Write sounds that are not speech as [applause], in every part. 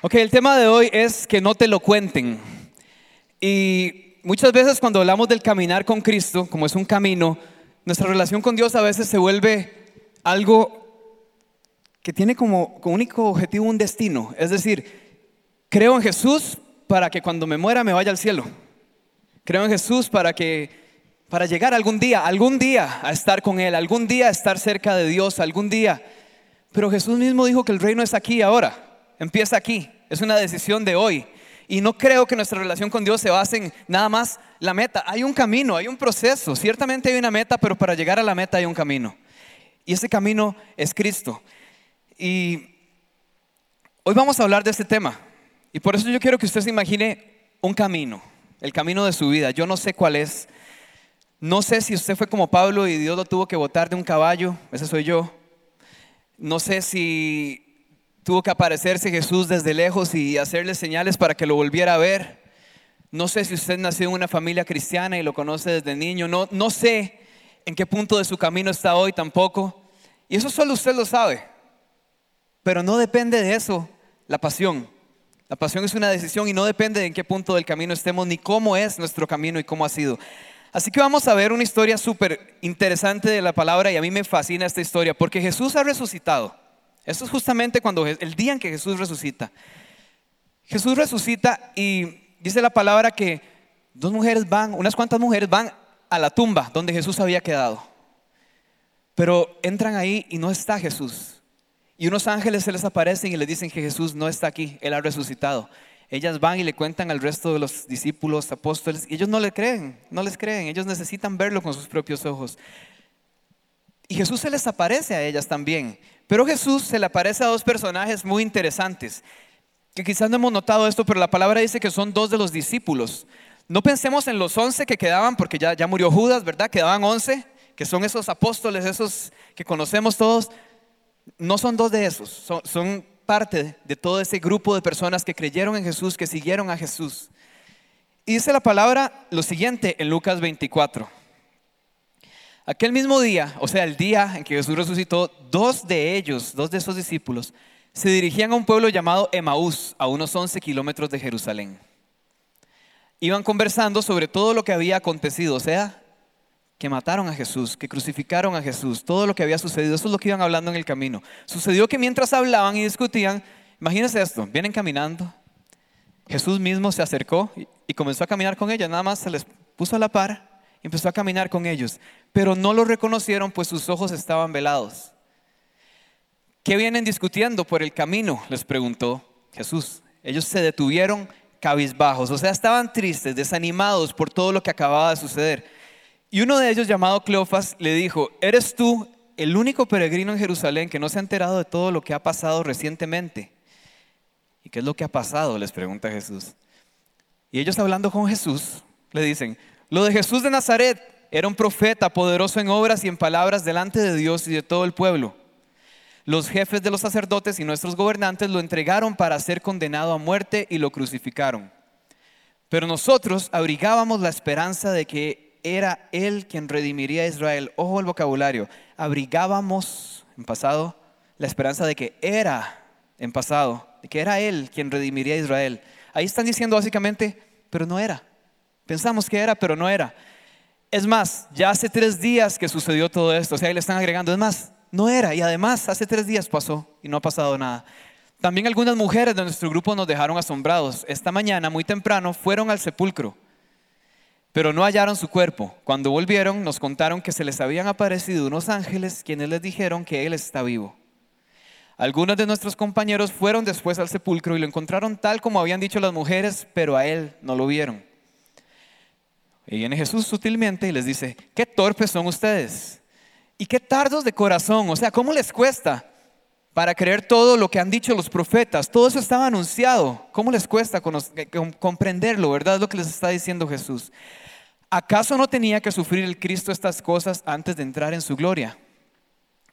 Ok, el tema de hoy es que no te lo cuenten. Y muchas veces cuando hablamos del caminar con Cristo, como es un camino, nuestra relación con Dios a veces se vuelve algo que tiene como, como único objetivo un destino. Es decir, creo en Jesús para que cuando me muera me vaya al cielo. Creo en Jesús para que para llegar algún día, algún día a estar con Él, algún día a estar cerca de Dios, algún día. Pero Jesús mismo dijo que el reino es aquí ahora empieza aquí, es una decisión de hoy. Y no creo que nuestra relación con Dios se base en nada más la meta. Hay un camino, hay un proceso. Ciertamente hay una meta, pero para llegar a la meta hay un camino. Y ese camino es Cristo. Y hoy vamos a hablar de este tema. Y por eso yo quiero que usted se imagine un camino, el camino de su vida. Yo no sé cuál es. No sé si usted fue como Pablo y Dios lo tuvo que botar de un caballo. Ese soy yo. No sé si tuvo que aparecerse Jesús desde lejos y hacerle señales para que lo volviera a ver. No sé si usted nació en una familia cristiana y lo conoce desde niño. No, no sé en qué punto de su camino está hoy tampoco. Y eso solo usted lo sabe. Pero no depende de eso la pasión. La pasión es una decisión y no depende de en qué punto del camino estemos ni cómo es nuestro camino y cómo ha sido. Así que vamos a ver una historia súper interesante de la palabra y a mí me fascina esta historia porque Jesús ha resucitado. Esto es justamente cuando el día en que Jesús resucita. Jesús resucita y dice la palabra que dos mujeres van, unas cuantas mujeres van a la tumba donde Jesús había quedado. Pero entran ahí y no está Jesús. Y unos ángeles se les aparecen y les dicen que Jesús no está aquí, Él ha resucitado. Ellas van y le cuentan al resto de los discípulos, apóstoles, y ellos no le creen, no les creen, ellos necesitan verlo con sus propios ojos. Y Jesús se les aparece a ellas también, pero Jesús se le aparece a dos personajes muy interesantes, que quizás no hemos notado esto, pero la palabra dice que son dos de los discípulos. No pensemos en los once que quedaban, porque ya, ya murió Judas, ¿verdad? Quedaban once, que son esos apóstoles, esos que conocemos todos. No son dos de esos, son, son parte de todo ese grupo de personas que creyeron en Jesús, que siguieron a Jesús. Y dice la palabra lo siguiente en Lucas 24. Aquel mismo día, o sea, el día en que Jesús resucitó, dos de ellos, dos de esos discípulos, se dirigían a un pueblo llamado Emaús, a unos 11 kilómetros de Jerusalén. Iban conversando sobre todo lo que había acontecido, o sea, que mataron a Jesús, que crucificaron a Jesús, todo lo que había sucedido, eso es lo que iban hablando en el camino. Sucedió que mientras hablaban y discutían, imagínense esto, vienen caminando, Jesús mismo se acercó y comenzó a caminar con ellos, nada más se les puso a la par empezó a caminar con ellos, pero no lo reconocieron pues sus ojos estaban velados. ¿Qué vienen discutiendo por el camino? Les preguntó Jesús. Ellos se detuvieron cabizbajos, o sea, estaban tristes, desanimados por todo lo que acababa de suceder. Y uno de ellos, llamado Cleofas, le dijo, ¿eres tú el único peregrino en Jerusalén que no se ha enterado de todo lo que ha pasado recientemente? ¿Y qué es lo que ha pasado? Les pregunta Jesús. Y ellos hablando con Jesús, le dicen, lo de Jesús de Nazaret era un profeta poderoso en obras y en palabras delante de Dios y de todo el pueblo. Los jefes de los sacerdotes y nuestros gobernantes lo entregaron para ser condenado a muerte y lo crucificaron. Pero nosotros abrigábamos la esperanza de que era Él quien redimiría a Israel. Ojo al vocabulario. Abrigábamos en pasado la esperanza de que era en pasado, de que era Él quien redimiría a Israel. Ahí están diciendo básicamente, pero no era. Pensamos que era, pero no era. Es más, ya hace tres días que sucedió todo esto, o sea, ahí le están agregando, es más, no era, y además hace tres días pasó y no ha pasado nada. También algunas mujeres de nuestro grupo nos dejaron asombrados. Esta mañana, muy temprano, fueron al sepulcro, pero no hallaron su cuerpo. Cuando volvieron, nos contaron que se les habían aparecido unos ángeles quienes les dijeron que Él está vivo. Algunos de nuestros compañeros fueron después al sepulcro y lo encontraron tal como habían dicho las mujeres, pero a Él no lo vieron. Y viene Jesús sutilmente y les dice, qué torpes son ustedes y qué tardos de corazón, o sea, ¿cómo les cuesta para creer todo lo que han dicho los profetas? Todo eso estaba anunciado, ¿cómo les cuesta comprenderlo, verdad? Es lo que les está diciendo Jesús. ¿Acaso no tenía que sufrir el Cristo estas cosas antes de entrar en su gloria?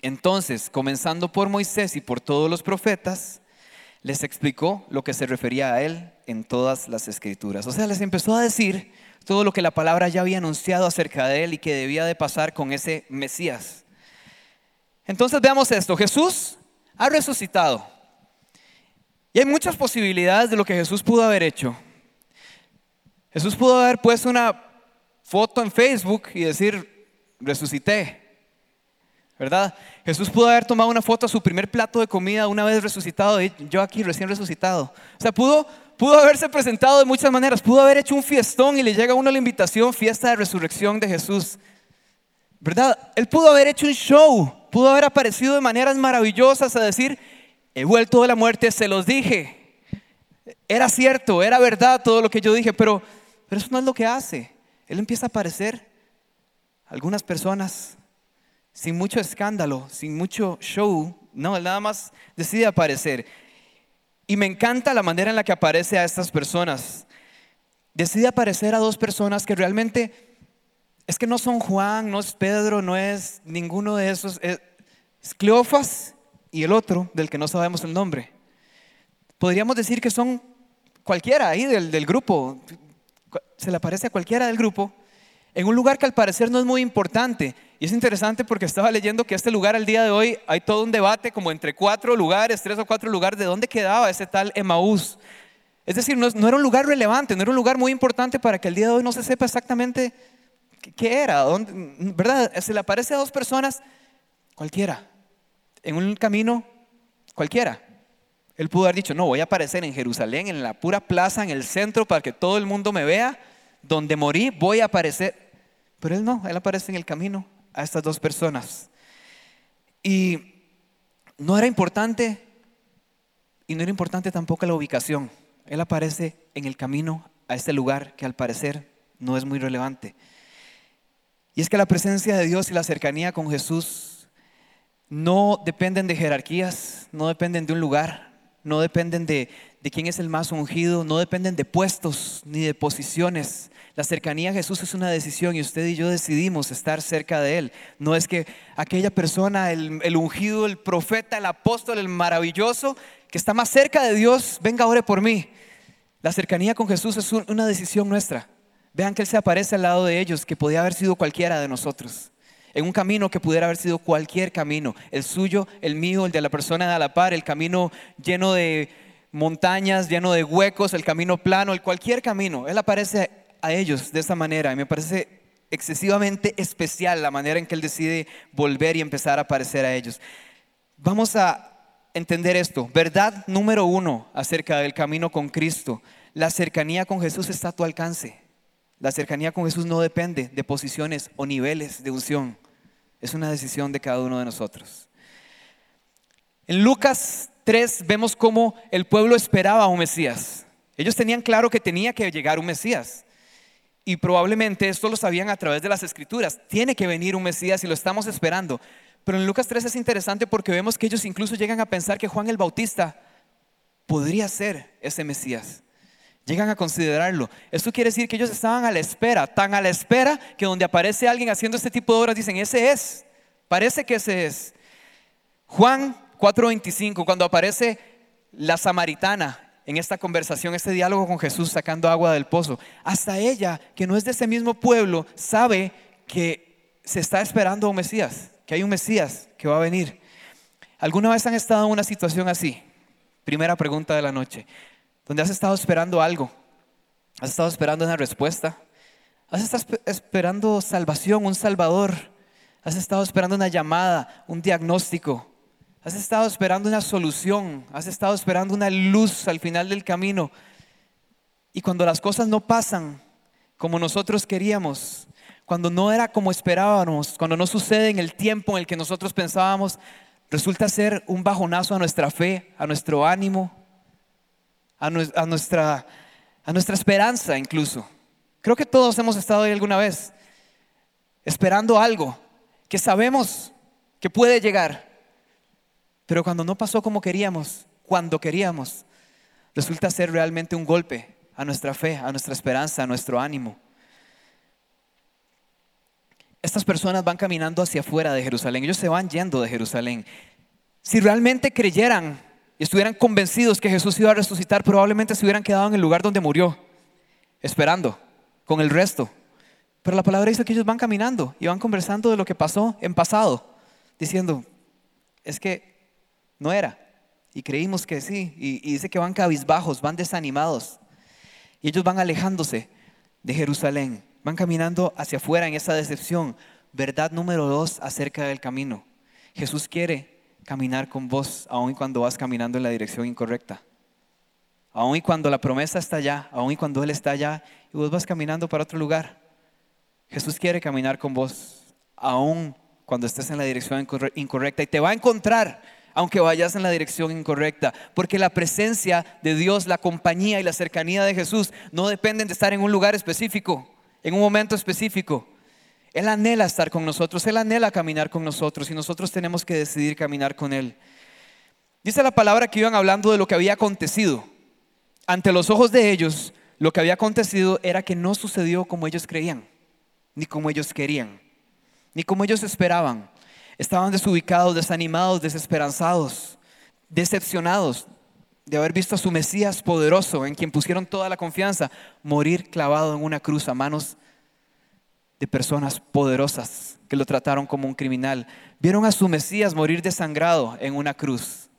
Entonces, comenzando por Moisés y por todos los profetas, les explicó lo que se refería a él en todas las escrituras. O sea, les empezó a decir todo lo que la palabra ya había anunciado acerca de él y que debía de pasar con ese Mesías. Entonces veamos esto, Jesús ha resucitado. Y hay muchas posibilidades de lo que Jesús pudo haber hecho. Jesús pudo haber puesto una foto en Facebook y decir, resucité. ¿Verdad? Jesús pudo haber tomado una foto a su primer plato de comida una vez resucitado, y yo aquí recién resucitado. O sea, pudo, pudo haberse presentado de muchas maneras, pudo haber hecho un fiestón y le llega a uno la invitación, fiesta de resurrección de Jesús. ¿Verdad? Él pudo haber hecho un show, pudo haber aparecido de maneras maravillosas a decir, he vuelto de la muerte, se los dije. Era cierto, era verdad todo lo que yo dije, pero, pero eso no es lo que hace. Él empieza a aparecer algunas personas sin mucho escándalo, sin mucho show, no, nada más decide aparecer. Y me encanta la manera en la que aparece a estas personas. Decide aparecer a dos personas que realmente es que no son Juan, no es Pedro, no es ninguno de esos. Es Cleofas y el otro, del que no sabemos el nombre. Podríamos decir que son cualquiera ahí del, del grupo. Se le aparece a cualquiera del grupo en un lugar que al parecer no es muy importante. Y es interesante porque estaba leyendo que este lugar al día de hoy hay todo un debate como entre cuatro lugares, tres o cuatro lugares, de dónde quedaba ese tal Emaús. Es decir, no, era un lugar relevante, no era un lugar muy importante para que el día de hoy no se sepa exactamente qué era, dónde, ¿verdad? Se le aparece a dos personas, cualquiera, en un camino, cualquiera. Él pudo haber dicho, no, voy a aparecer en Jerusalén, en la pura plaza, en el centro, para que todo el mundo me vea, donde morí, voy a aparecer. Pero él no, él aparece en el camino a estas dos personas. Y no era importante, y no era importante tampoco la ubicación. Él aparece en el camino a este lugar que al parecer no es muy relevante. Y es que la presencia de Dios y la cercanía con Jesús no dependen de jerarquías, no dependen de un lugar, no dependen de, de quién es el más ungido, no dependen de puestos ni de posiciones, la cercanía a Jesús es una decisión y usted y yo decidimos estar cerca de Él. No es que aquella persona, el, ungido, el profeta, el apóstol, el maravilloso, que está más cerca de Dios, venga, ore por mí. La cercanía con Jesús es una decisión nuestra. Vean que Él se aparece al lado de ellos, que podía haber sido cualquiera de nosotros. En un camino que pudiera haber sido cualquier camino. El suyo, el mío, el de la persona de a la par, el camino lleno de montañas, lleno de huecos, el camino plano, el cualquier camino. Él aparece a ellos de esa manera. Y me parece excesivamente especial la manera en que Él decide volver y empezar a aparecer a ellos. Vamos a entender esto. Verdad número uno acerca del camino con Cristo. La cercanía con Jesús está a tu alcance. La cercanía con Jesús no depende de posiciones o niveles de unción. Es una decisión de cada uno de nosotros. En Lucas 3 vemos cómo el pueblo esperaba a un Mesías. Ellos tenían claro que tenía que llegar un Mesías. Y probablemente esto lo sabían a través de las escrituras. Tiene que venir un Mesías y lo estamos esperando. Pero en Lucas 3 es interesante porque vemos que ellos incluso llegan a pensar que Juan el Bautista podría ser ese Mesías. Llegan a considerarlo. Esto quiere decir que ellos estaban a la espera, tan a la espera que donde aparece alguien haciendo este tipo de obras dicen, ese es, parece que ese es. Juan 4:25, cuando aparece la samaritana en esta conversación, este diálogo con Jesús sacando agua del pozo. Hasta ella, que no es de ese mismo pueblo, sabe que se está esperando un Mesías, que hay un Mesías que va a venir. ¿Alguna vez han estado en una situación así? Primera pregunta de la noche. Donde has estado esperando algo. Has estado esperando una respuesta. Has estado esperando salvación, un salvador. Has estado esperando una llamada, un diagnóstico, Has estado esperando una solución, has estado esperando una luz al final del camino. Y cuando las cosas no pasan como nosotros queríamos, cuando no era como esperábamos, cuando no sucede en el tiempo en el que nosotros pensábamos, resulta ser un bajonazo a nuestra fe, a nuestro ánimo, a, nuestra, nuestra esperanza incluso. Creo que todos hemos estado ahí alguna vez, esperando algo que sabemos que puede llegar, pero cuando no pasó como queríamos, cuando queríamos, resulta ser realmente un golpe a nuestra fe, a nuestra esperanza, a nuestro ánimo. Estas personas van caminando hacia afuera de Jerusalén, ellos se van yendo de Jerusalén. Si realmente creyeran y estuvieran convencidos que Jesús iba a resucitar, probablemente se hubieran quedado en el lugar donde murió, esperando con el resto. Pero la palabra dice que ellos van caminando y van conversando de lo que pasó en pasado, diciendo, es que no era. Y creímos que sí. Y, dice que van cabizbajos, van desanimados. Y ellos van alejándose de Jerusalén. Van caminando hacia afuera en esa decepción. Verdad número dos acerca del camino. Jesús quiere caminar con vos, aun cuando vas caminando en la dirección incorrecta. Aun y cuando la promesa está allá, aun y cuando Él está allá y vos vas caminando para otro lugar. Jesús quiere caminar con vos, aun cuando estés en la dirección incorrecta y te va a encontrar aunque vayas en la dirección incorrecta, porque la presencia de Dios, la compañía y la cercanía de Jesús no dependen de estar en un lugar específico, en un momento específico. Él anhela estar con nosotros, Él anhela caminar con nosotros y nosotros tenemos que decidir caminar con Él. Dice la palabra que iban hablando de lo que había acontecido. Ante los ojos de ellos, lo que había acontecido era que no sucedió como ellos creían, ni como ellos querían, ni como ellos esperaban. Estaban desubicados, desanimados, desesperanzados, decepcionados de haber visto a su Mesías poderoso, en quien pusieron toda la confianza, morir clavado en una cruz a manos de personas poderosas que lo trataron como un criminal. Vieron a su Mesías morir desangrado en una cruz.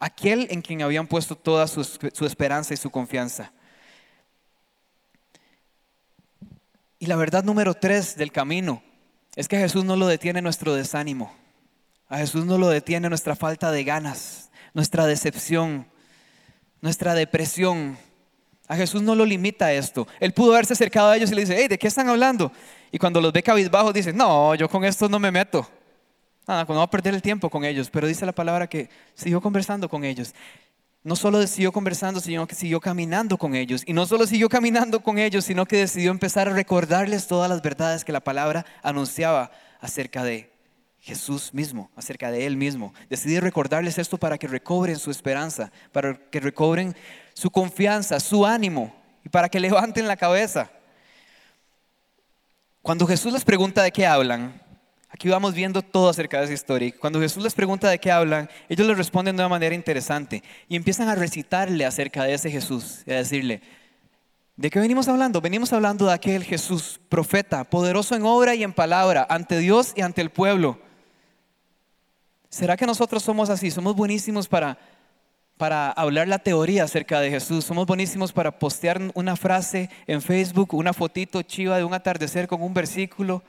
Aquel en quien habían puesto toda su, esperanza y su confianza. Y la verdad número tres del camino es que a Jesús no lo detiene nuestro desánimo. A Jesús no lo detiene nuestra falta de ganas, nuestra decepción, nuestra depresión. A Jesús no lo limita esto. Él pudo haberse acercado a ellos y le dice, hey, ¿de qué están hablando? Y cuando los ve cabizbajos dice, no, yo con esto no me meto. Nada, no va a perder el tiempo con ellos. Pero dice la palabra que siguió conversando con ellos. No solo siguió conversando, sino que siguió caminando con ellos. Y no solo siguió caminando con ellos, sino que decidió empezar a recordarles todas las verdades que la palabra anunciaba acerca de Jesús mismo, acerca de Él mismo. Decidió recordarles esto para que recobren su esperanza, para que recobren su confianza, su ánimo y para que [laughs] levanten la cabeza. Cuando Jesús les pregunta de qué hablan, aquí vamos viendo todo acerca de esa historia. Cuando Jesús les pregunta de qué hablan, ellos les responden de una manera interesante y empiezan a recitarle acerca de ese Jesús y a decirle, ¿de qué venimos hablando? Venimos hablando de aquel Jesús, profeta, poderoso en obra y en palabra, ante Dios y ante el pueblo. ¿Será que nosotros somos así? Somos buenísimos para para hablar la teoría acerca de Jesús. Somos buenísimos para postear una frase en Facebook, una fotito chiva de un atardecer con un versículo.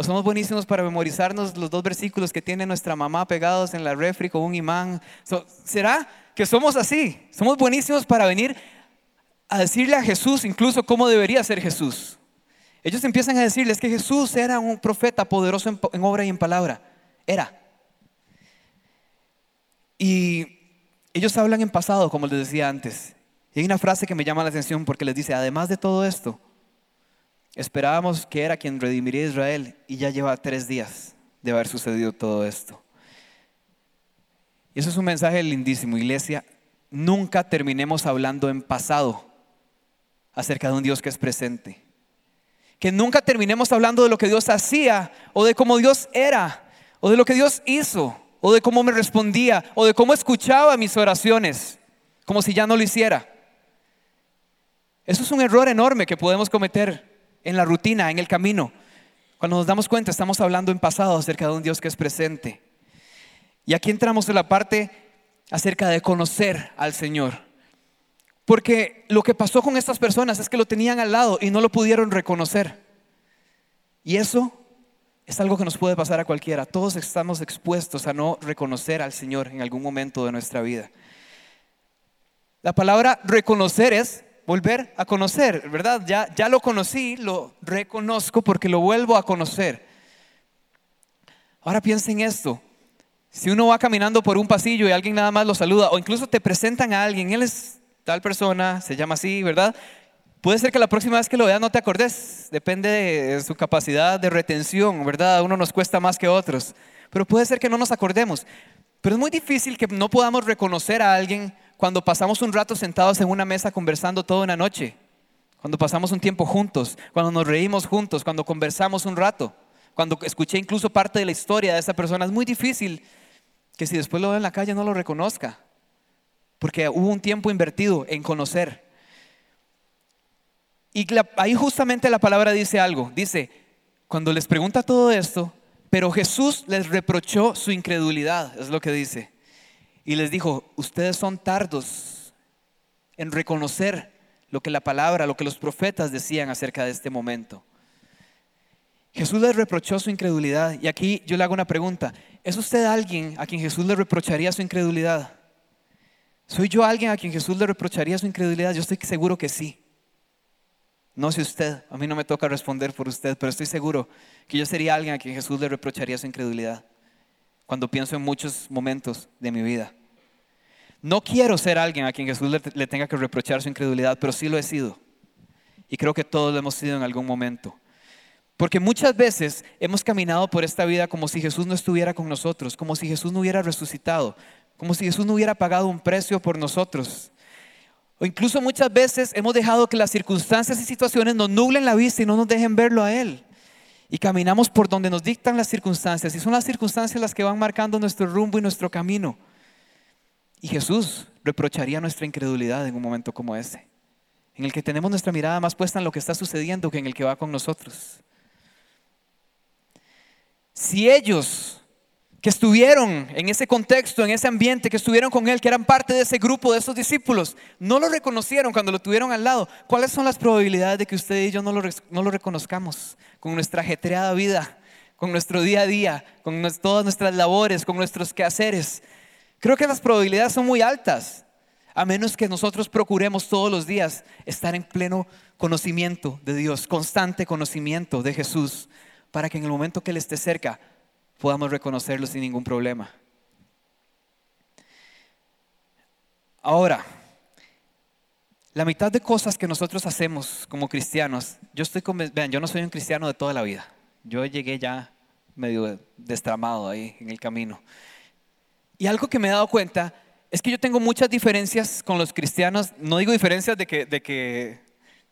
O somos buenísimos para memorizarnos los dos versículos que tiene nuestra mamá pegados en la refri con un imán. ¿Será que somos así? Somos buenísimos para venir a decirle a Jesús incluso cómo debería ser Jesús. Ellos empiezan a decirles que Jesús era un profeta poderoso en, obra y en palabra. Era. Y ellos hablan en pasado, como les decía antes. Y hay una frase que me llama la atención porque les dice, además de todo esto, esperábamos que era quien redimiría a Israel y ya lleva tres días de haber sucedido todo esto. Y eso es un mensaje lindísimo, iglesia. Nunca terminemos hablando en pasado acerca de un Dios que es presente. Que nunca terminemos hablando de lo que Dios hacía o de cómo Dios era o de lo que Dios hizo o de cómo me respondía, o de cómo escuchaba mis oraciones, como si ya no lo hiciera. Eso es un error enorme que podemos cometer en la rutina, en el camino. Cuando nos damos cuenta, estamos hablando en pasado acerca de un Dios que es presente. Y aquí entramos en la parte acerca de conocer al Señor. Porque lo que pasó con estas personas es que lo tenían al lado y no lo pudieron reconocer. Y eso es algo que nos puede pasar a cualquiera. Todos estamos expuestos a no reconocer al Señor en algún momento de nuestra vida. La palabra reconocer es volver a conocer, ¿verdad? Ya, ya lo conocí, lo reconozco porque lo vuelvo a conocer. Ahora piensa en esto. Si uno va caminando por un pasillo y alguien nada más lo saluda, o incluso te presentan a alguien, él es tal persona, se llama así, ¿verdad? Puede ser que la próxima vez que lo veas no te acordes, depende de su capacidad de retención, ¿verdad? uno nos cuesta más que otros, pero puede ser que no nos acordemos. Pero es muy difícil que no podamos reconocer a alguien cuando pasamos un rato sentados en una mesa conversando toda una noche, cuando pasamos un tiempo juntos, cuando nos reímos juntos, cuando conversamos un rato, cuando escuché incluso parte de la historia de esa persona. Es muy difícil que si después lo veo en la calle no lo reconozca, porque hubo un tiempo invertido en conocer. Y ahí justamente la palabra dice algo. Dice, cuando les pregunta todo esto, pero Jesús les reprochó su incredulidad, es lo que dice. Y les dijo, ustedes son tardos en reconocer lo que la palabra, lo que los profetas decían acerca de este momento. Jesús les reprochó su incredulidad. Y aquí yo le hago una pregunta. ¿Es usted alguien a quien Jesús le reprocharía su incredulidad? ¿Soy yo alguien a quien Jesús le reprocharía su incredulidad? Yo estoy seguro que sí. No sé usted, a mí no me toca responder por usted, pero estoy seguro que yo sería alguien a quien Jesús le reprocharía su incredulidad cuando pienso en muchos momentos de mi vida. No quiero ser alguien a quien Jesús le, tenga que reprochar su incredulidad, pero sí lo he sido. Y creo que todos lo hemos sido en algún momento. Porque muchas veces hemos caminado por esta vida como si Jesús no estuviera con nosotros, como si Jesús no hubiera resucitado, como si Jesús no hubiera pagado un precio por nosotros. O incluso muchas veces hemos dejado que las circunstancias y situaciones nos nublen la vista y no nos dejen verlo a Él. Y caminamos por donde nos dictan las circunstancias. Y son las circunstancias las que van marcando nuestro rumbo y nuestro camino. Y Jesús reprocharía nuestra incredulidad en un momento como ese, en el que tenemos nuestra mirada más puesta en lo que está sucediendo que en el que va con nosotros. Si ellos que estuvieron en ese contexto, en ese ambiente, que estuvieron con él, que eran parte de ese grupo, de esos discípulos, no lo reconocieron cuando lo tuvieron al lado, ¿cuáles son las probabilidades de que usted y yo no lo, no lo reconozcamos con nuestra ajetreada vida, con nuestro día a día, con todas nuestras labores, con nuestros quehaceres? Creo que las probabilidades son muy altas, a menos que nosotros procuremos todos los días estar en pleno conocimiento de Dios, constante conocimiento de Jesús para que en el momento que Él esté cerca podamos reconocerlo sin ningún problema. Ahora, la mitad de cosas que nosotros hacemos como cristianos, yo estoy vean, yo no soy un cristiano de toda la vida. Yo llegué ya medio destramado ahí en el camino. Y algo que me he dado cuenta es que yo tengo muchas diferencias con los cristianos, no digo diferencias de que, de que,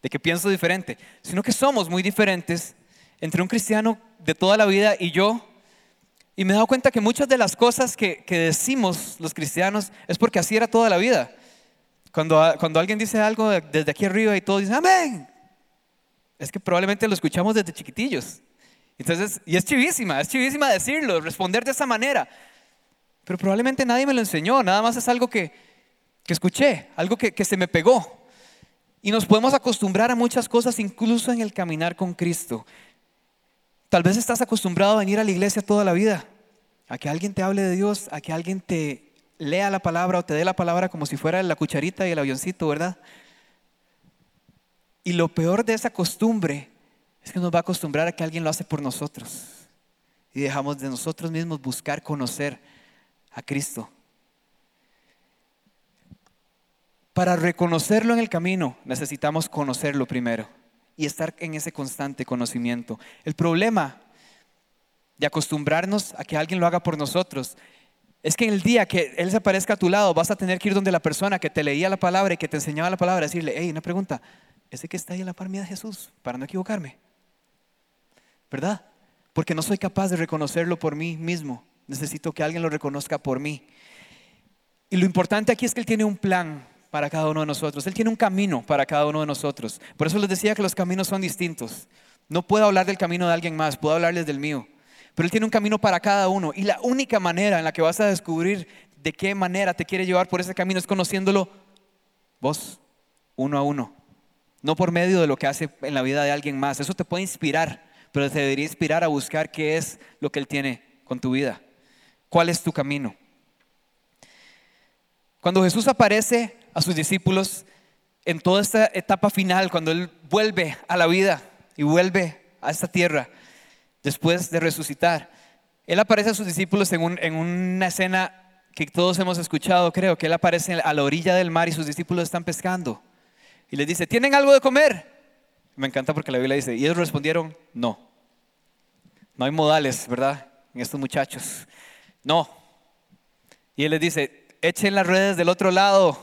de que pienso diferente, sino que somos muy diferentes entre un cristiano de toda la vida y yo. Y me he dado cuenta que muchas de las cosas que, decimos los cristianos es porque así era toda la vida. Cuando, cuando alguien dice algo desde aquí arriba y todos dicen, amén, es que probablemente lo escuchamos desde chiquitillos. Entonces, y es chivísima, es chivísima decirlo, responder de esa manera. Pero probablemente nadie me lo enseñó, nada más es algo que, que escuché, algo que, que se me pegó. Y nos podemos acostumbrar a muchas cosas, incluso en el caminar con Cristo. Tal vez estás acostumbrado a venir a la iglesia toda la vida, a que alguien te hable de Dios, a que alguien te lea la palabra o te dé la palabra como si fuera la cucharita y el avioncito, ¿verdad? Y lo peor de esa costumbre es que nos va a acostumbrar a que alguien lo hace por nosotros. Y dejamos de nosotros mismos buscar conocer a Cristo. Para reconocerlo en el camino necesitamos conocerlo primero y estar en ese constante conocimiento. El problema de acostumbrarnos a que alguien lo haga por nosotros es que en el día que Él se aparezca a tu lado vas a tener que ir donde la persona que te leía la palabra y que te enseñaba la palabra, decirle, hey, una pregunta, ese que está ahí a la par mía de Jesús, para no equivocarme. ¿Verdad? Porque no soy capaz de reconocerlo por mí mismo. Necesito que alguien lo reconozca por mí. Y lo importante aquí es que Él tiene un plan para cada uno de nosotros. Él tiene un camino para cada uno de nosotros. Por eso les decía que los caminos son distintos. No puedo hablar del camino de alguien más, puedo hablarles del mío. Pero Él tiene un camino para cada uno. Y la única manera en la que vas a descubrir de qué manera te quiere llevar por ese camino es conociéndolo vos, uno a uno. No por medio de lo que hace en la vida de alguien más. Eso te puede inspirar, pero te debería inspirar a buscar qué es lo que Él tiene con tu vida. ¿Cuál es tu camino? Cuando Jesús aparece a sus discípulos en toda esta etapa final, cuando Él vuelve a la vida y vuelve a esta tierra después de resucitar. Él aparece a sus discípulos en, una escena que todos hemos escuchado, creo, que Él aparece a la orilla del mar y sus discípulos están pescando. Y les dice, ¿tienen algo de comer? Me encanta porque la Biblia dice, y ellos respondieron, no. No hay modales, ¿verdad? En estos muchachos. No. Y Él les dice, echen las redes del otro lado.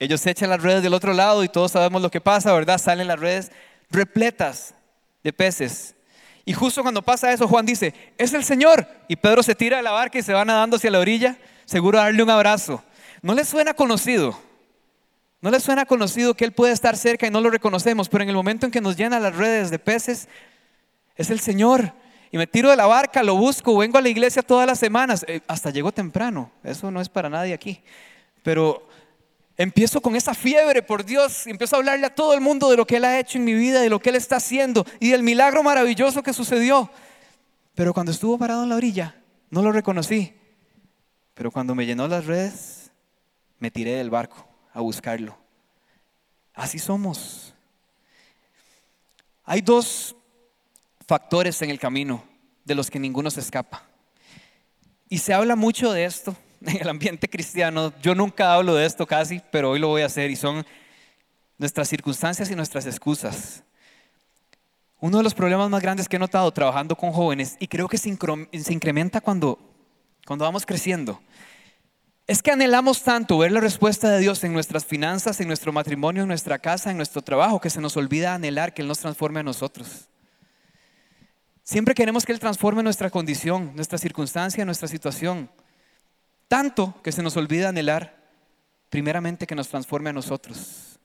Ellos echan las redes del otro lado y todos sabemos lo que pasa, ¿verdad? Salen las redes repletas de peces. Y justo cuando pasa eso, Juan dice, es el Señor. Y Pedro se tira de la barca y se va nadando hacia la orilla, seguro a darle un abrazo. ¿No le suena conocido? ¿No le suena conocido que Él puede estar cerca y no lo reconocemos? Pero en el momento en que nos llena las redes de peces, es el Señor. Y me tiro de la barca, lo busco, vengo a la iglesia todas las semanas, eh, hasta llego temprano, eso no es para nadie aquí, pero empiezo con esa fiebre por Dios y empiezo a hablarle a todo el mundo de lo que Él ha hecho en mi vida, de lo que Él está haciendo y del milagro maravilloso que sucedió. Pero cuando estuvo parado en la orilla, no lo reconocí. Pero cuando me llenó las redes, me tiré del barco a buscarlo. Así somos. Hay dos factores en el camino de los que ninguno se escapa. Y se habla mucho de esto [laughs] en el ambiente cristiano. Yo nunca hablo de esto casi, pero hoy lo voy a hacer y son nuestras circunstancias y nuestras excusas. Uno de los problemas más grandes que he notado trabajando con jóvenes, y creo que se, incrementa cuando, cuando vamos creciendo, es que anhelamos tanto ver la respuesta de Dios en nuestras finanzas, en nuestro matrimonio, en nuestra casa, en nuestro trabajo, que se nos olvida anhelar que Él nos transforme a nosotros. Siempre queremos que Él transforme nuestra condición, nuestra circunstancia, nuestra situación. Tanto que se nos olvida anhelar primeramente que nos transforme a nosotros.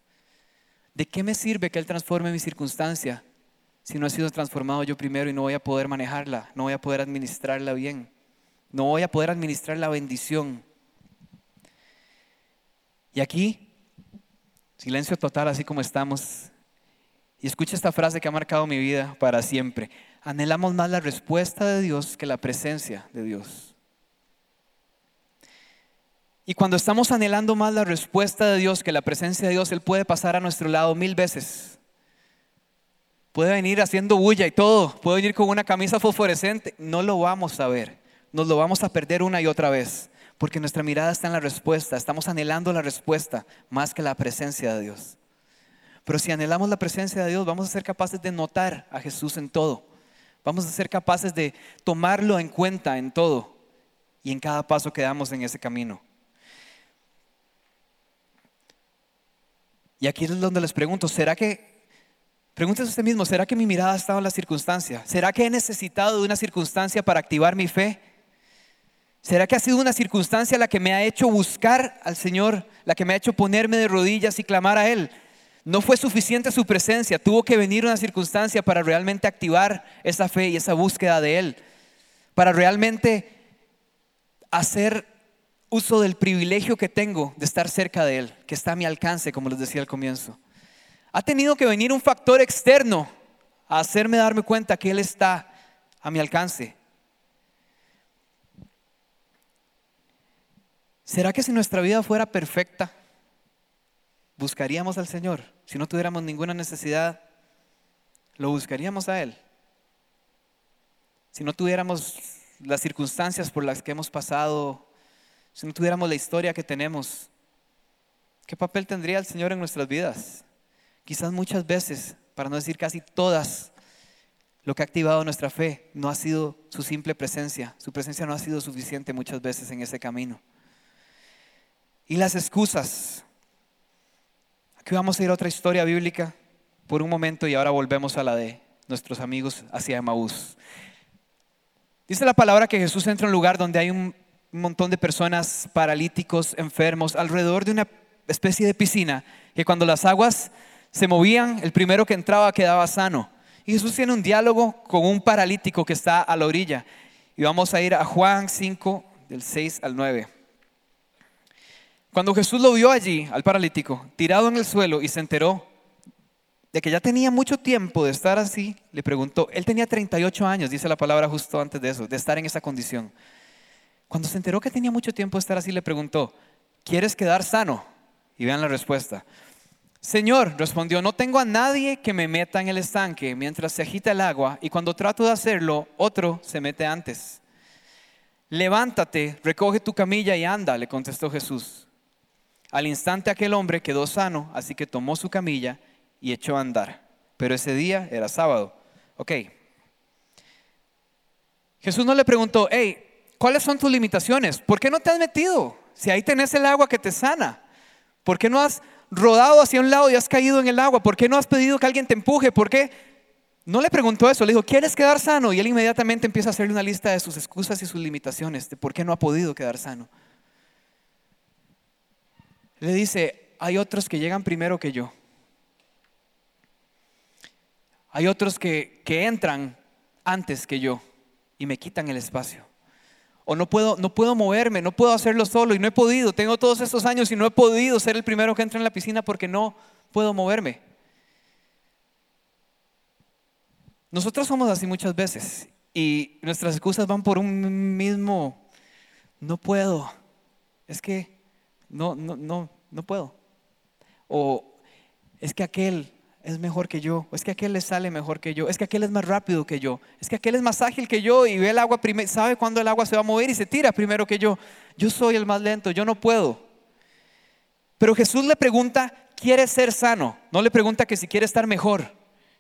¿De qué me sirve que Él transforme mi circunstancia si no he sido transformado yo primero y no voy a poder manejarla, no voy a poder administrarla bien, no voy a poder administrar la bendición? Y aquí, silencio total, así como estamos. Y escucha esta frase que ha marcado mi vida para siempre anhelamos más la respuesta de Dios que la presencia de Dios. Y cuando estamos anhelando más la respuesta de Dios que la presencia de Dios, Él puede pasar a nuestro lado mil veces. Puede venir haciendo bulla y todo, puede venir con una camisa fosforescente. No lo vamos a ver, nos lo vamos a perder una y otra vez, porque nuestra mirada está en la respuesta, estamos anhelando la respuesta más que la presencia de Dios. Pero si anhelamos la presencia de Dios, vamos a ser capaces de notar a Jesús en todo Vamos a ser capaces de tomarlo en cuenta en todo y en cada paso que damos en ese camino. Y aquí es donde les pregunto, ¿será que, pregúntese usted mismo, ¿será que mi mirada ha estado en la circunstancia? ¿Será que he necesitado de una circunstancia para activar mi fe? ¿Será que ha sido una circunstancia la que me ha hecho buscar al Señor, la que me ha hecho ponerme de rodillas y clamar a Él? No fue suficiente su presencia, tuvo que venir una circunstancia para realmente activar esa fe y esa búsqueda de Él, para realmente hacer uso del privilegio que tengo de estar cerca de Él, que está a mi alcance, como les decía al comienzo. Ha tenido que venir un factor externo a hacerme darme cuenta que Él está a mi alcance. ¿Será que si nuestra vida fuera perfecta, buscaríamos al Señor? si no tuviéramos ninguna necesidad, lo buscaríamos a Él. Si no tuviéramos las circunstancias por las que hemos pasado, si no tuviéramos la historia que tenemos, ¿qué papel tendría el Señor en nuestras vidas? Quizás muchas veces, para no decir casi todas, lo que ha activado nuestra fe no ha sido su simple presencia. Su presencia no ha sido suficiente muchas veces en ese camino. Y las excusas, Aquí vamos a ir a otra historia bíblica por un momento y ahora volvemos a la de nuestros amigos hacia Emaús. Dice la palabra que Jesús entra en un lugar donde hay un montón de personas paralíticos, enfermos, alrededor de una especie de piscina, que cuando las aguas se movían, el primero que entraba quedaba sano. Y Jesús tiene un diálogo con un paralítico que está a la orilla. Y vamos a ir a Juan 5, del 6 al 9. Cuando Jesús lo vio allí, al paralítico, tirado en el suelo y se enteró de que ya tenía mucho tiempo de estar así, le preguntó, él tenía 38 años, dice la palabra justo antes de eso, de estar en esa condición. Cuando se enteró que tenía mucho tiempo de estar así, le preguntó, ¿quieres quedar sano? Y vean la respuesta. Señor, respondió, no tengo a nadie que me meta en el estanque mientras se agita el agua y cuando trato de hacerlo, otro se mete antes. Levántate, recoge tu camilla y anda, le contestó Jesús. Al instante aquel hombre quedó sano, así que tomó su camilla y echó a andar. Pero ese día era sábado. Ok. Jesús no le preguntó, hey, ¿cuáles son tus limitaciones? ¿Por qué no te has metido? Si ahí tenés el agua que te sana. ¿Por qué no has rodado hacia un lado y has caído en el agua? ¿Por qué no has pedido que alguien te empuje? ¿Por qué? No le preguntó eso, le dijo, ¿quieres quedar sano? Y él inmediatamente empieza a hacerle una lista de sus excusas y sus limitaciones, de por qué no ha podido quedar sano le dice, hay otros que llegan primero que yo. Hay otros que, que entran antes que yo. y me quitan el espacio. O no puedo, no puedo moverme, no puedo hacerlo solo y no he podido. Tengo todos estos años y no he podido ser el primero que entra en la piscina porque no puedo moverme. Nosotros somos así muchas veces y nuestras excusas van por un mismo, no puedo, es que no, no, no, no puedo. O es que aquel es mejor que yo, o es que aquel le sale mejor que yo, es que aquel es más rápido que yo, es que aquel es más ágil que yo y ve el agua primero, sabe cuándo el agua se va a mover y se tira primero que yo. Yo soy el más lento, yo no puedo. Pero Jesús le pregunta, ¿quiere ser sano? No le pregunta que si quiere estar mejor.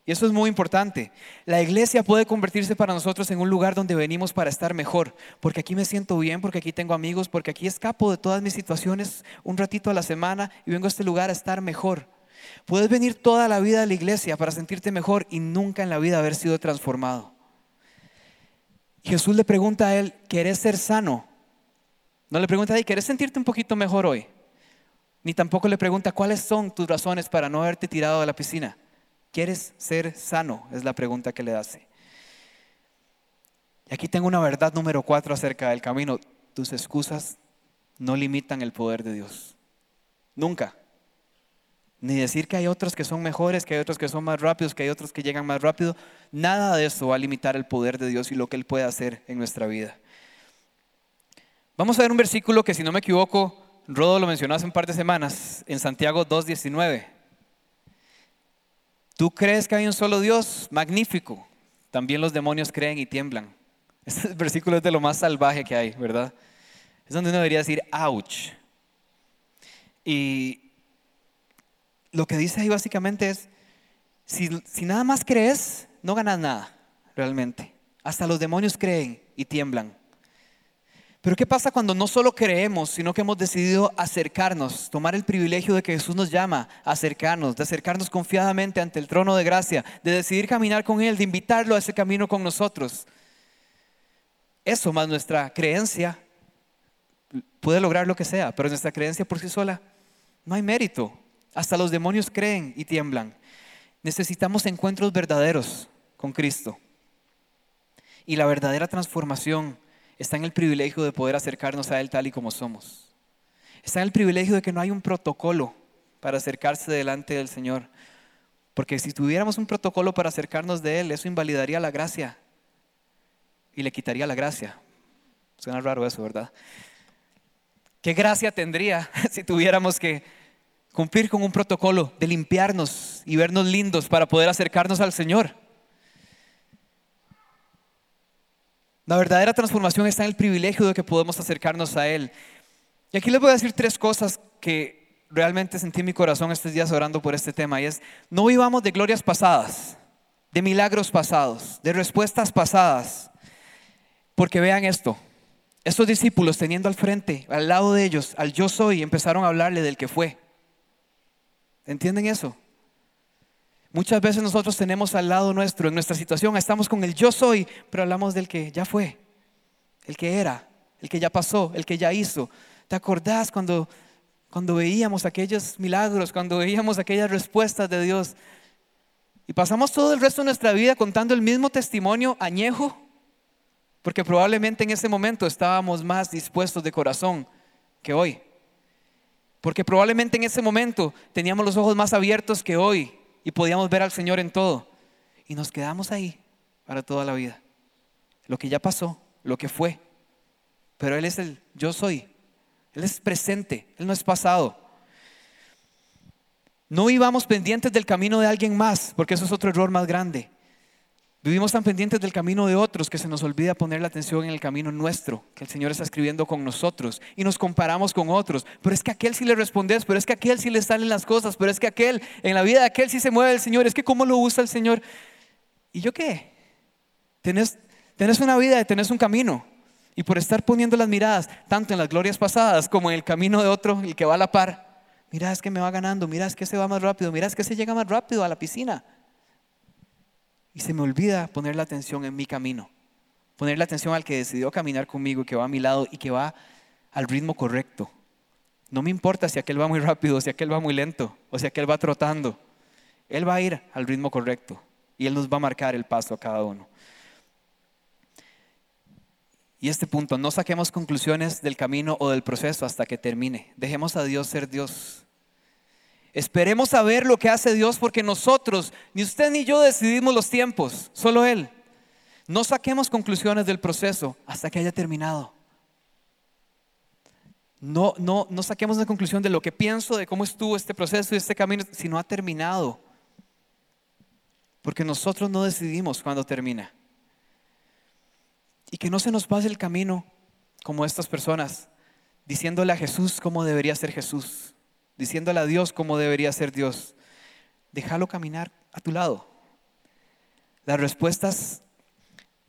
Y eso es muy importante. La iglesia puede convertirse para nosotros en un lugar donde venimos para estar mejor, porque aquí me siento bien, porque aquí tengo amigos, porque aquí escapo de todas mis situaciones un ratito a la semana y vengo a este lugar a estar mejor. Puedes venir toda la vida a la iglesia para sentirte mejor y nunca en la vida haber sido transformado. Jesús le pregunta a él, ¿querés ser sano? No le pregunta, ¿querés sentirte un poquito mejor hoy? Ni tampoco le pregunta, ¿cuáles son tus razones para no haberte tirado de la piscina? ¿Quieres ser sano? Es la pregunta que le hace. Y aquí tengo una verdad número cuatro acerca del camino. Tus excusas no limitan el poder de Dios. Nunca. Ni decir que hay otros que son mejores, que hay otros que son más rápidos, que hay otros que llegan más rápido. Nada de eso va a limitar el poder de Dios y lo que Él puede hacer en nuestra vida. Vamos a ver un versículo que si no me equivoco, Rodo lo mencionó hace un par de semanas, en Santiago 2.19. ¿Tú crees que hay un solo Dios? Magnífico. También los demonios creen y tiemblan. [laughs] Este versículo es de lo más salvaje que hay, ¿verdad? Es donde uno debería decir, ouch. Y lo que dice ahí básicamente es, si, si nada más crees, no ganas nada, realmente. Hasta los demonios creen y tiemblan. Pero ¿qué pasa cuando no solo creemos, sino que hemos decidido acercarnos, tomar el privilegio de que Jesús nos llama a acercarnos, de acercarnos confiadamente ante el trono de gracia, de decidir caminar con Él, de invitarlo a ese camino con nosotros? Eso más nuestra creencia puede lograr lo que sea, pero nuestra creencia por sí sola no hay mérito. Hasta los demonios creen y tiemblan. Necesitamos encuentros verdaderos con Cristo. Y la verdadera transformación está en el privilegio de poder acercarnos a Él tal y como somos. Está en el privilegio de que no hay un protocolo para acercarse delante del Señor. Porque si tuviéramos un protocolo para acercarnos de Él, eso invalidaría la gracia y le quitaría la gracia. Suena raro eso, ¿verdad? ¿Qué gracia tendría [laughs] si tuviéramos que cumplir con un protocolo de limpiarnos y vernos lindos para poder acercarnos al Señor? La verdadera transformación está en el privilegio de que podemos acercarnos a Él. Y aquí les voy a decir tres cosas que realmente sentí en mi corazón estos días orando por este tema. Y es, no vivamos de glorias pasadas, de milagros pasados, de respuestas pasadas. Porque vean esto, estos discípulos teniendo al frente, al lado de ellos, al yo soy, empezaron a hablarle del que fue. ¿Entienden eso? Muchas veces nosotros tenemos al lado nuestro, en nuestra situación, estamos con el yo soy, pero hablamos del que ya fue, el que era, el que ya pasó, el que ya hizo. ¿Te acordás cuando, cuando veíamos aquellos milagros, cuando veíamos aquellas respuestas de Dios? Y pasamos todo el resto de nuestra vida contando el mismo testimonio añejo, porque probablemente en ese momento estábamos más dispuestos de corazón que hoy. Porque probablemente en ese momento teníamos los ojos más abiertos que hoy y podíamos ver al Señor en todo. Y nos quedamos ahí para toda la vida. Lo que ya pasó, lo que fue. Pero Él es el yo soy. Él es presente, Él no es pasado. No vivamos pendientes del camino de alguien más, porque eso es otro error más grande. Vivimos tan pendientes del camino de otros que se nos olvida poner la atención en el camino nuestro, que el Señor está escribiendo con nosotros y nos comparamos con otros. Pero es que aquel sí le respondes, pero es que aquel sí le salen las cosas, pero es que aquel, en la vida de aquel sí se mueve el Señor, es que cómo lo usa el Señor. ¿Y yo qué? Tenés, una vida y tenés un camino. Y por estar poniendo las miradas tanto en las glorias pasadas como en el camino de otro, el que va a la par, mira es que me va ganando, mira que se va más rápido, mira que se llega más rápido a la piscina. Y se me olvida poner la atención en mi camino, poner la atención al que decidió caminar conmigo y que va a mi lado y que va al ritmo correcto. No me importa si aquel va muy rápido, si aquel va muy lento o si aquel va trotando. Él va a ir al ritmo correcto y Él nos va a marcar el paso a cada uno. Y este punto, no saquemos conclusiones del camino o del proceso hasta que termine. Dejemos a Dios ser Dios. Esperemos a ver lo que hace Dios porque nosotros, ni usted ni yo decidimos los tiempos, solo Él. No saquemos conclusiones del proceso hasta que haya terminado. No, no, no saquemos la conclusión de lo que pienso, de cómo estuvo este proceso y este camino, si no ha terminado. Porque nosotros no decidimos cuándo termina. Y que no se nos pase el camino como estas personas, diciéndole a Jesús cómo debería ser Jesús, diciéndole a Dios cómo debería ser Dios. Déjalo caminar a tu lado. Las respuestas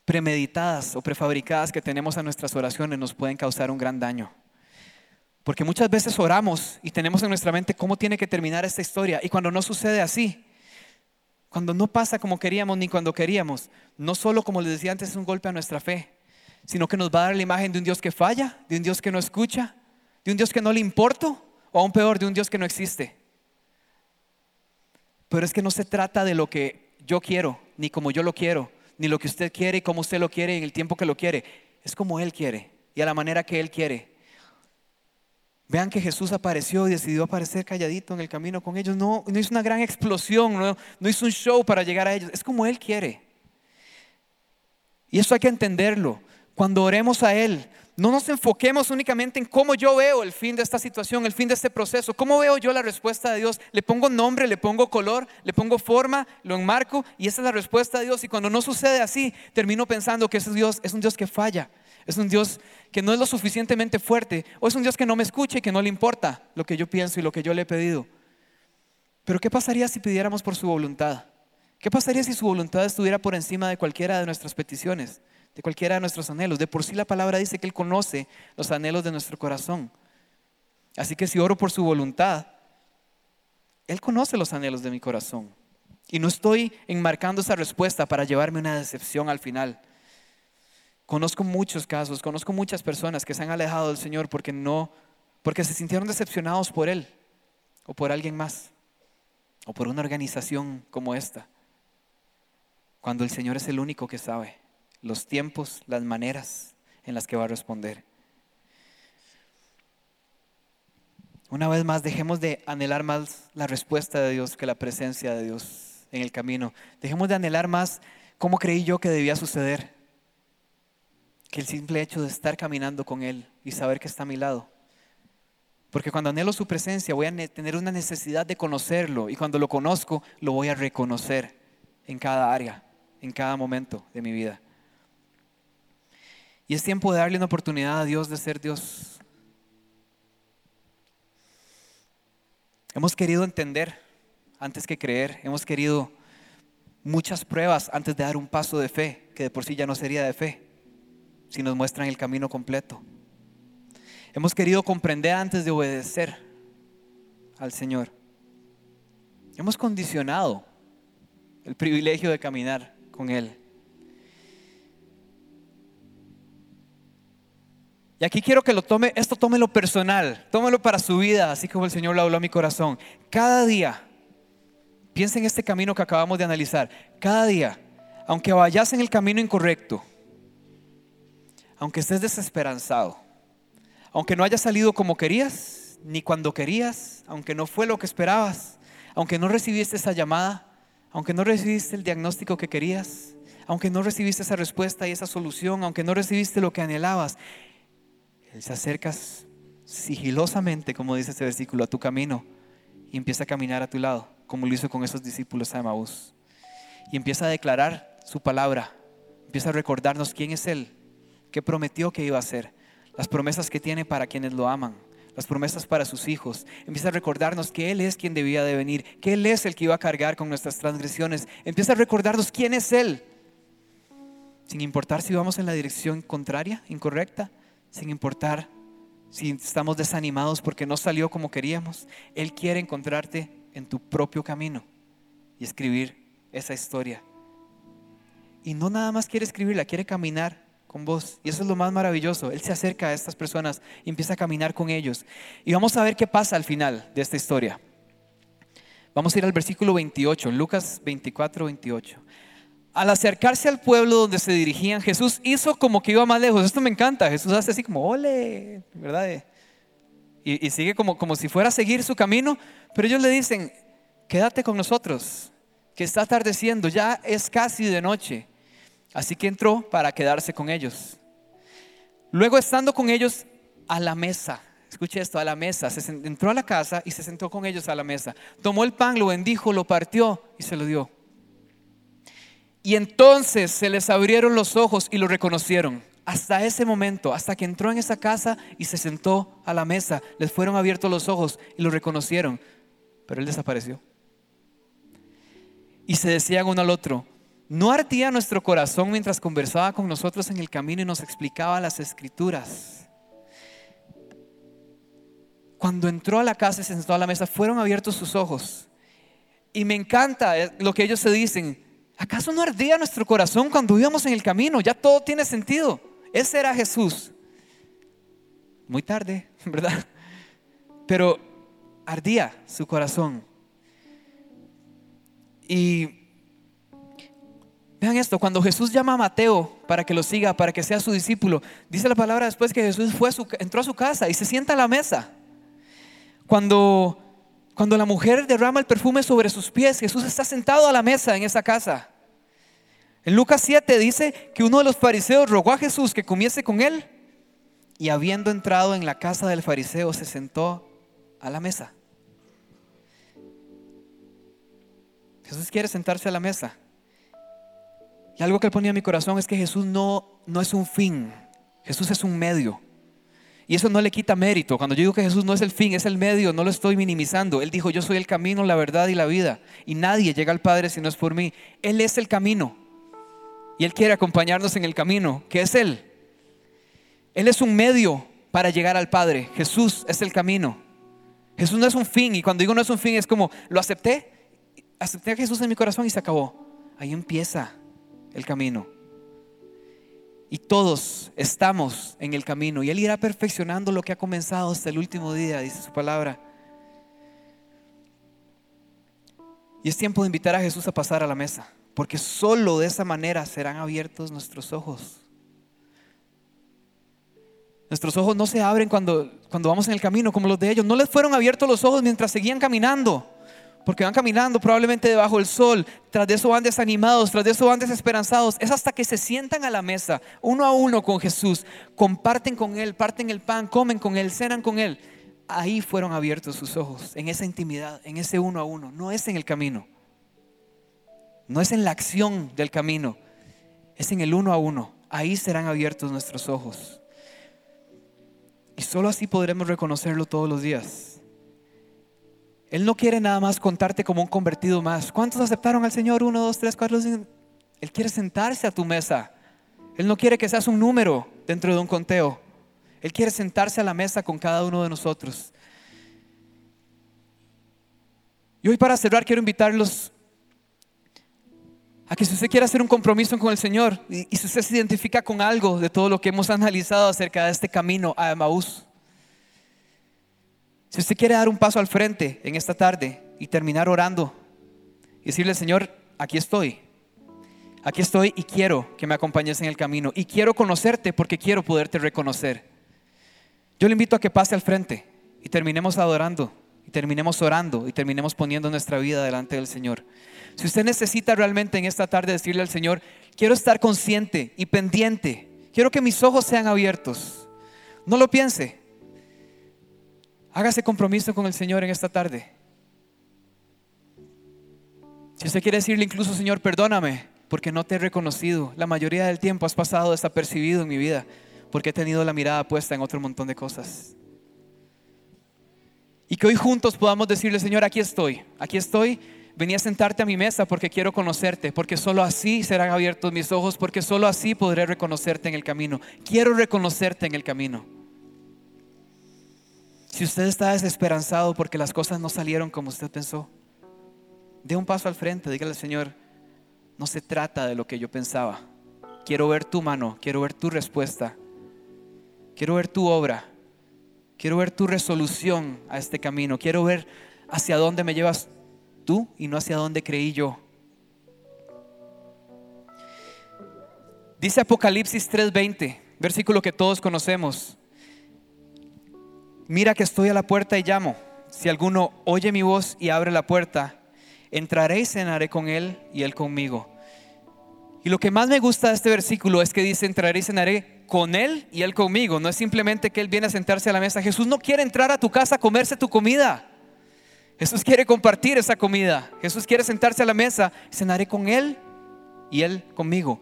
premeditadas o prefabricadas que tenemos a nuestras oraciones nos pueden causar un gran daño. Porque muchas veces oramos y tenemos en nuestra mente cómo tiene que terminar esta historia. Y cuando no sucede así, cuando no pasa como queríamos ni cuando queríamos, no solo como les decía antes es un golpe a nuestra fe, sino que nos va a dar la imagen de un Dios que falla, de un Dios que no escucha, de un Dios que no le importa o aún peor, de un Dios que no existe. Pero es que no se trata de lo que yo quiero, ni como yo lo quiero, ni lo que usted quiere y como usted lo quiere en el tiempo que lo quiere. Es como Él quiere y a la manera que Él quiere. Vean que Jesús apareció y decidió aparecer calladito en el camino con ellos. No, no hizo una gran explosión, no, no hizo un show para llegar a ellos. Es como Él quiere. Y eso hay que entenderlo. Cuando oremos a Él, no nos enfoquemos únicamente en cómo yo veo el fin de esta situación, el fin de este proceso. ¿Cómo veo yo la respuesta de Dios? Le pongo nombre, le pongo color, le pongo forma, lo enmarco y esa es la respuesta de Dios. Y cuando no sucede así, termino pensando que ese Dios es un Dios que falla. Es un Dios que no es lo suficientemente fuerte. O es un Dios que no me escuche y que no le importa lo que yo pienso y lo que yo le he pedido. Pero ¿qué pasaría si pidiéramos por su voluntad? ¿Qué pasaría si su voluntad estuviera por encima de cualquiera de nuestras peticiones, de cualquiera de nuestros anhelos? De por sí la palabra dice que Él conoce los anhelos de nuestro corazón. Así que si oro por su voluntad, Él conoce los anhelos de mi corazón. Y no estoy enmarcando esa respuesta para llevarme una decepción al final. Conozco muchos casos, conozco muchas personas que se han alejado del Señor porque no, porque se sintieron decepcionados por Él o por alguien más o por una organización como esta. Cuando el Señor es el único que sabe los tiempos, las maneras en las que va a responder. Una vez más, dejemos de anhelar más la respuesta de Dios que la presencia de Dios en el camino. Dejemos de anhelar más cómo creí yo que debía suceder que el simple hecho de estar caminando con Él y saber que está a mi lado. Porque cuando anhelo su presencia voy a tener una necesidad de conocerlo y cuando lo conozco lo voy a reconocer en cada área, en cada momento de mi vida. Y es tiempo de darle una oportunidad a Dios de ser Dios. Hemos querido entender antes que creer, hemos querido muchas pruebas antes de dar un paso de fe, que de por sí ya no sería de fe si nos muestran el camino completo. Hemos querido comprender antes de obedecer al Señor. Hemos condicionado el privilegio de caminar con Él. Y aquí quiero que lo tome, esto tómelo personal, tómelo para su vida, así como el Señor lo habló a mi corazón. Cada día, piensa en este camino que acabamos de analizar. Cada día, aunque vayas en el camino incorrecto, aunque estés desesperanzado, aunque no haya salido como querías, ni cuando querías, aunque no fue lo que esperabas, aunque no recibiste esa llamada, aunque no recibiste el diagnóstico que querías, aunque no recibiste esa respuesta y esa solución, aunque no recibiste lo que anhelabas, Se acercas sigilosamente, como dice este versículo, a tu camino y empieza a caminar a tu lado, como lo hizo con esos discípulos de Maús. Y empieza a declarar su palabra, empieza a recordarnos quién es Él, que prometió que iba a hacer, las promesas que tiene para quienes lo aman, las promesas para sus hijos. Empieza a recordarnos que Él es quien debía de venir, que Él es el que iba a cargar con nuestras transgresiones. Empieza a recordarnos quién es Él, sin importar si vamos en la dirección contraria, incorrecta, sin importar si estamos desanimados porque no salió como queríamos. Él quiere encontrarte en tu propio camino y escribir esa historia. Y no nada más quiere escribirla, quiere caminar con vos. Y eso es lo más maravilloso. Él se acerca a estas personas y empieza a caminar con ellos. Y vamos a ver qué pasa al final de esta historia. Vamos a ir al versículo 28, Lucas 24, 28. Al acercarse al pueblo donde se dirigían, Jesús hizo como que iba más lejos. Esto me encanta. Jesús hace así como, ole, ¿verdad? Y, sigue como, como si fuera a seguir su camino. Pero ellos le dicen, quédate con nosotros, que está atardeciendo, ya es casi de noche. Así que entró para quedarse con ellos. Luego estando con ellos a la mesa, escuche esto, a la mesa, se entró a la casa y se sentó con ellos a la mesa. Tomó el pan, lo bendijo, lo partió y se lo dio. Y entonces se les abrieron los ojos y lo reconocieron. Hasta ese momento, hasta que entró en esa casa y se sentó a la mesa, les fueron abiertos los ojos y lo reconocieron. Pero él desapareció. Y se decían uno al otro, ¿no ardía nuestro corazón mientras conversaba con nosotros en el camino y nos explicaba las escrituras? Cuando entró a la casa y se sentó a la mesa, fueron abiertos sus ojos. Y me encanta eh, lo que ellos se dicen. ¿Acaso no ardía nuestro corazón cuando íbamos en el camino? Ya todo tiene sentido. Ese era Jesús. Muy tarde, [laughs] ¿verdad? Pero ardía su corazón. Y vean esto, cuando Jesús llama a Mateo para que lo siga, para que sea su discípulo, dice la palabra después que Jesús fue entró a su casa y se sienta a la mesa. Cuando cuando la mujer derrama el perfume sobre sus pies, Jesús está sentado a la mesa en esa casa. En Lucas 7 dice que uno de los fariseos rogó a Jesús que comiese con él y habiendo entrado en la casa del fariseo se sentó a la mesa. Jesús quiere sentarse a la mesa. Y algo que ponía en mi corazón es que Jesús no, no es un fin, Jesús es un medio. Y eso no le quita mérito. Cuando yo digo que Jesús no es el fin, es el medio, no lo estoy minimizando. Él dijo, yo soy el camino, la verdad y la vida. Y nadie llega al Padre si no es por mí. Él es el camino. Y Él quiere acompañarnos en el camino, que es Él. Él es un medio para llegar al Padre. Jesús es el camino. Jesús no es un fin. Y cuando digo no es un fin, es como, lo acepté. Acepté a Jesús en mi corazón y se acabó. Ahí empieza el camino. Y todos estamos en el camino. Y Él irá perfeccionando lo que ha comenzado hasta el último día, dice su palabra. Y es tiempo de invitar a Jesús a pasar a la mesa, porque solo de esa manera serán abiertos nuestros ojos. Nuestros ojos no se abren cuando, cuando vamos en el camino como los de ellos. No les fueron abiertos los ojos mientras seguían caminando porque van caminando probablemente debajo del sol, tras de eso van desanimados, tras de eso van desesperanzados. Es hasta que se sientan a la mesa, uno a uno con Jesús, comparten con Él, parten el pan, comen con Él, cenan con Él. Ahí fueron abiertos sus ojos, en esa intimidad, en ese uno a uno. No es en el camino, no es en la acción del camino, es en el uno a uno. Ahí serán abiertos nuestros ojos. Y solo así podremos reconocerlo todos los días. Él no quiere nada más contarte como un convertido más. ¿Cuántos aceptaron al Señor? Uno, dos, tres, cuatro. Cinco. Él quiere sentarse a tu mesa. Él no quiere que seas un número dentro de un conteo. Él quiere sentarse a la mesa con cada uno de nosotros. Y hoy para cerrar quiero invitarlos a que si usted quiere hacer un compromiso con el Señor y, y si usted se identifica con algo de todo lo que hemos analizado acerca de este camino a Emaús, si usted quiere dar un paso al frente en esta tarde y terminar orando y decirle, Señor, aquí estoy. Aquí estoy y quiero que me acompañes en el camino. Y quiero conocerte porque quiero poderte reconocer. Yo le invito a que pase al frente y terminemos adorando, y terminemos orando, y terminemos poniendo nuestra vida delante del Señor. Si usted necesita realmente en esta tarde decirle al Señor, quiero estar consciente y pendiente, quiero que mis ojos sean abiertos, no lo piense, Hágase compromiso con el Señor en esta tarde. Si usted quiere decirle incluso, Señor, perdóname porque no te he reconocido. La mayoría del tiempo has pasado desapercibido en mi vida porque he tenido la mirada puesta en otro montón de cosas. Y que hoy juntos podamos decirle, Señor, aquí estoy, aquí estoy. Venía a sentarte a mi mesa porque quiero conocerte, porque solo así serán abiertos mis ojos, porque solo así podré reconocerte en el camino. Quiero reconocerte en el camino. Si usted está desesperanzado porque las cosas no salieron como usted pensó, dé un paso al frente, dígale al Señor, no se trata de lo que yo pensaba. Quiero ver tu mano, quiero ver tu respuesta, quiero ver tu obra, quiero ver tu resolución a este camino, quiero ver hacia dónde me llevas tú y no hacia dónde creí yo. Dice Apocalipsis 3:20, versículo que todos conocemos. Mira que estoy a la puerta y llamo. Si alguno oye mi voz y abre la puerta, entraré y cenaré con él y él conmigo. Y lo que más me gusta de este versículo es que dice, entraré y cenaré con él y él conmigo. No es simplemente que él viene a sentarse a la mesa. Jesús no quiere entrar a tu casa a comerse tu comida. Jesús quiere compartir esa comida. Jesús quiere sentarse a la mesa. Cenaré con él y él conmigo.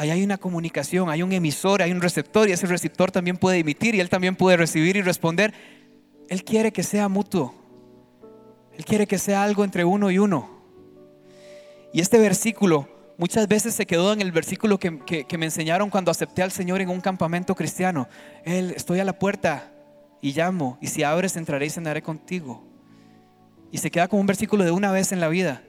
Ahí hay una comunicación, hay un emisor, hay un receptor y ese receptor también puede emitir y él también puede recibir y responder. Él quiere que sea mutuo. Él quiere que sea algo entre uno y uno. Y este versículo Muchas veces se quedó en el versículo que, me enseñaron cuando acepté al Señor en un campamento cristiano. Él, estoy a la puerta y llamo, y si abres entraré y cenaré contigo. Y se queda como un versículo de una vez en la vida.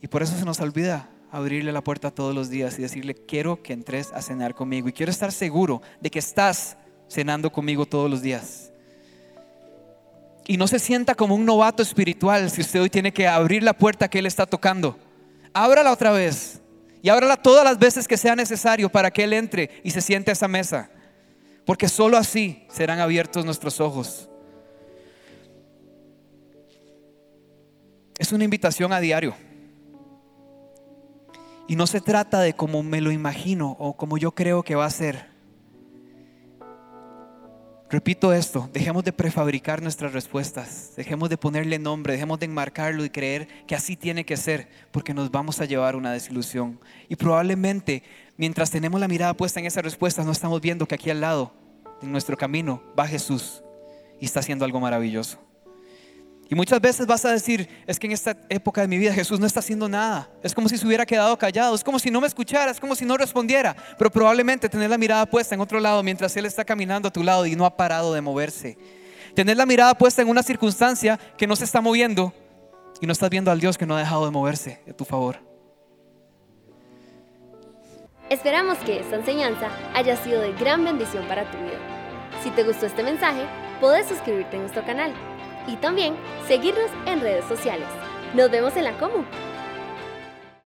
Y por eso se nos olvida abrirle la puerta todos los días y decirle, quiero que entres a cenar conmigo. Y quiero estar seguro de que estás cenando conmigo todos los días. Y no se sienta como un novato espiritual si usted hoy tiene que abrir la puerta que Él está tocando. Ábrala otra vez. Y ábrala todas las veces que sea necesario para que Él entre y se siente a esa mesa. Porque sólo así serán abiertos nuestros ojos. Es una invitación a diario. Y no se trata de como me lo imagino o como yo creo que va a ser. Repito esto, dejemos de prefabricar nuestras respuestas, dejemos de ponerle nombre, dejemos de enmarcarlo y creer que así tiene que ser, porque nos vamos a llevar una desilusión. Y probablemente mientras tenemos la mirada puesta en esas respuestas, no estamos viendo que aquí al lado, en nuestro camino, va Jesús y está haciendo algo maravilloso. Y muchas veces vas a decir, es que en esta época de mi vida Jesús no está haciendo nada. Es como si se hubiera quedado callado, es como si no me escuchara, es como si no respondiera. Pero probablemente tener la mirada puesta en otro lado mientras Él está caminando a tu lado y no ha parado de moverse. Tener la mirada puesta en una circunstancia que no se está moviendo y no estás viendo al Dios que no ha dejado de moverse a tu favor. Esperamos que esta enseñanza haya sido de gran bendición para tu vida. Si te gustó este mensaje, puedes suscribirte a nuestro canal y también seguirnos en redes sociales. Nos vemos en la Comu.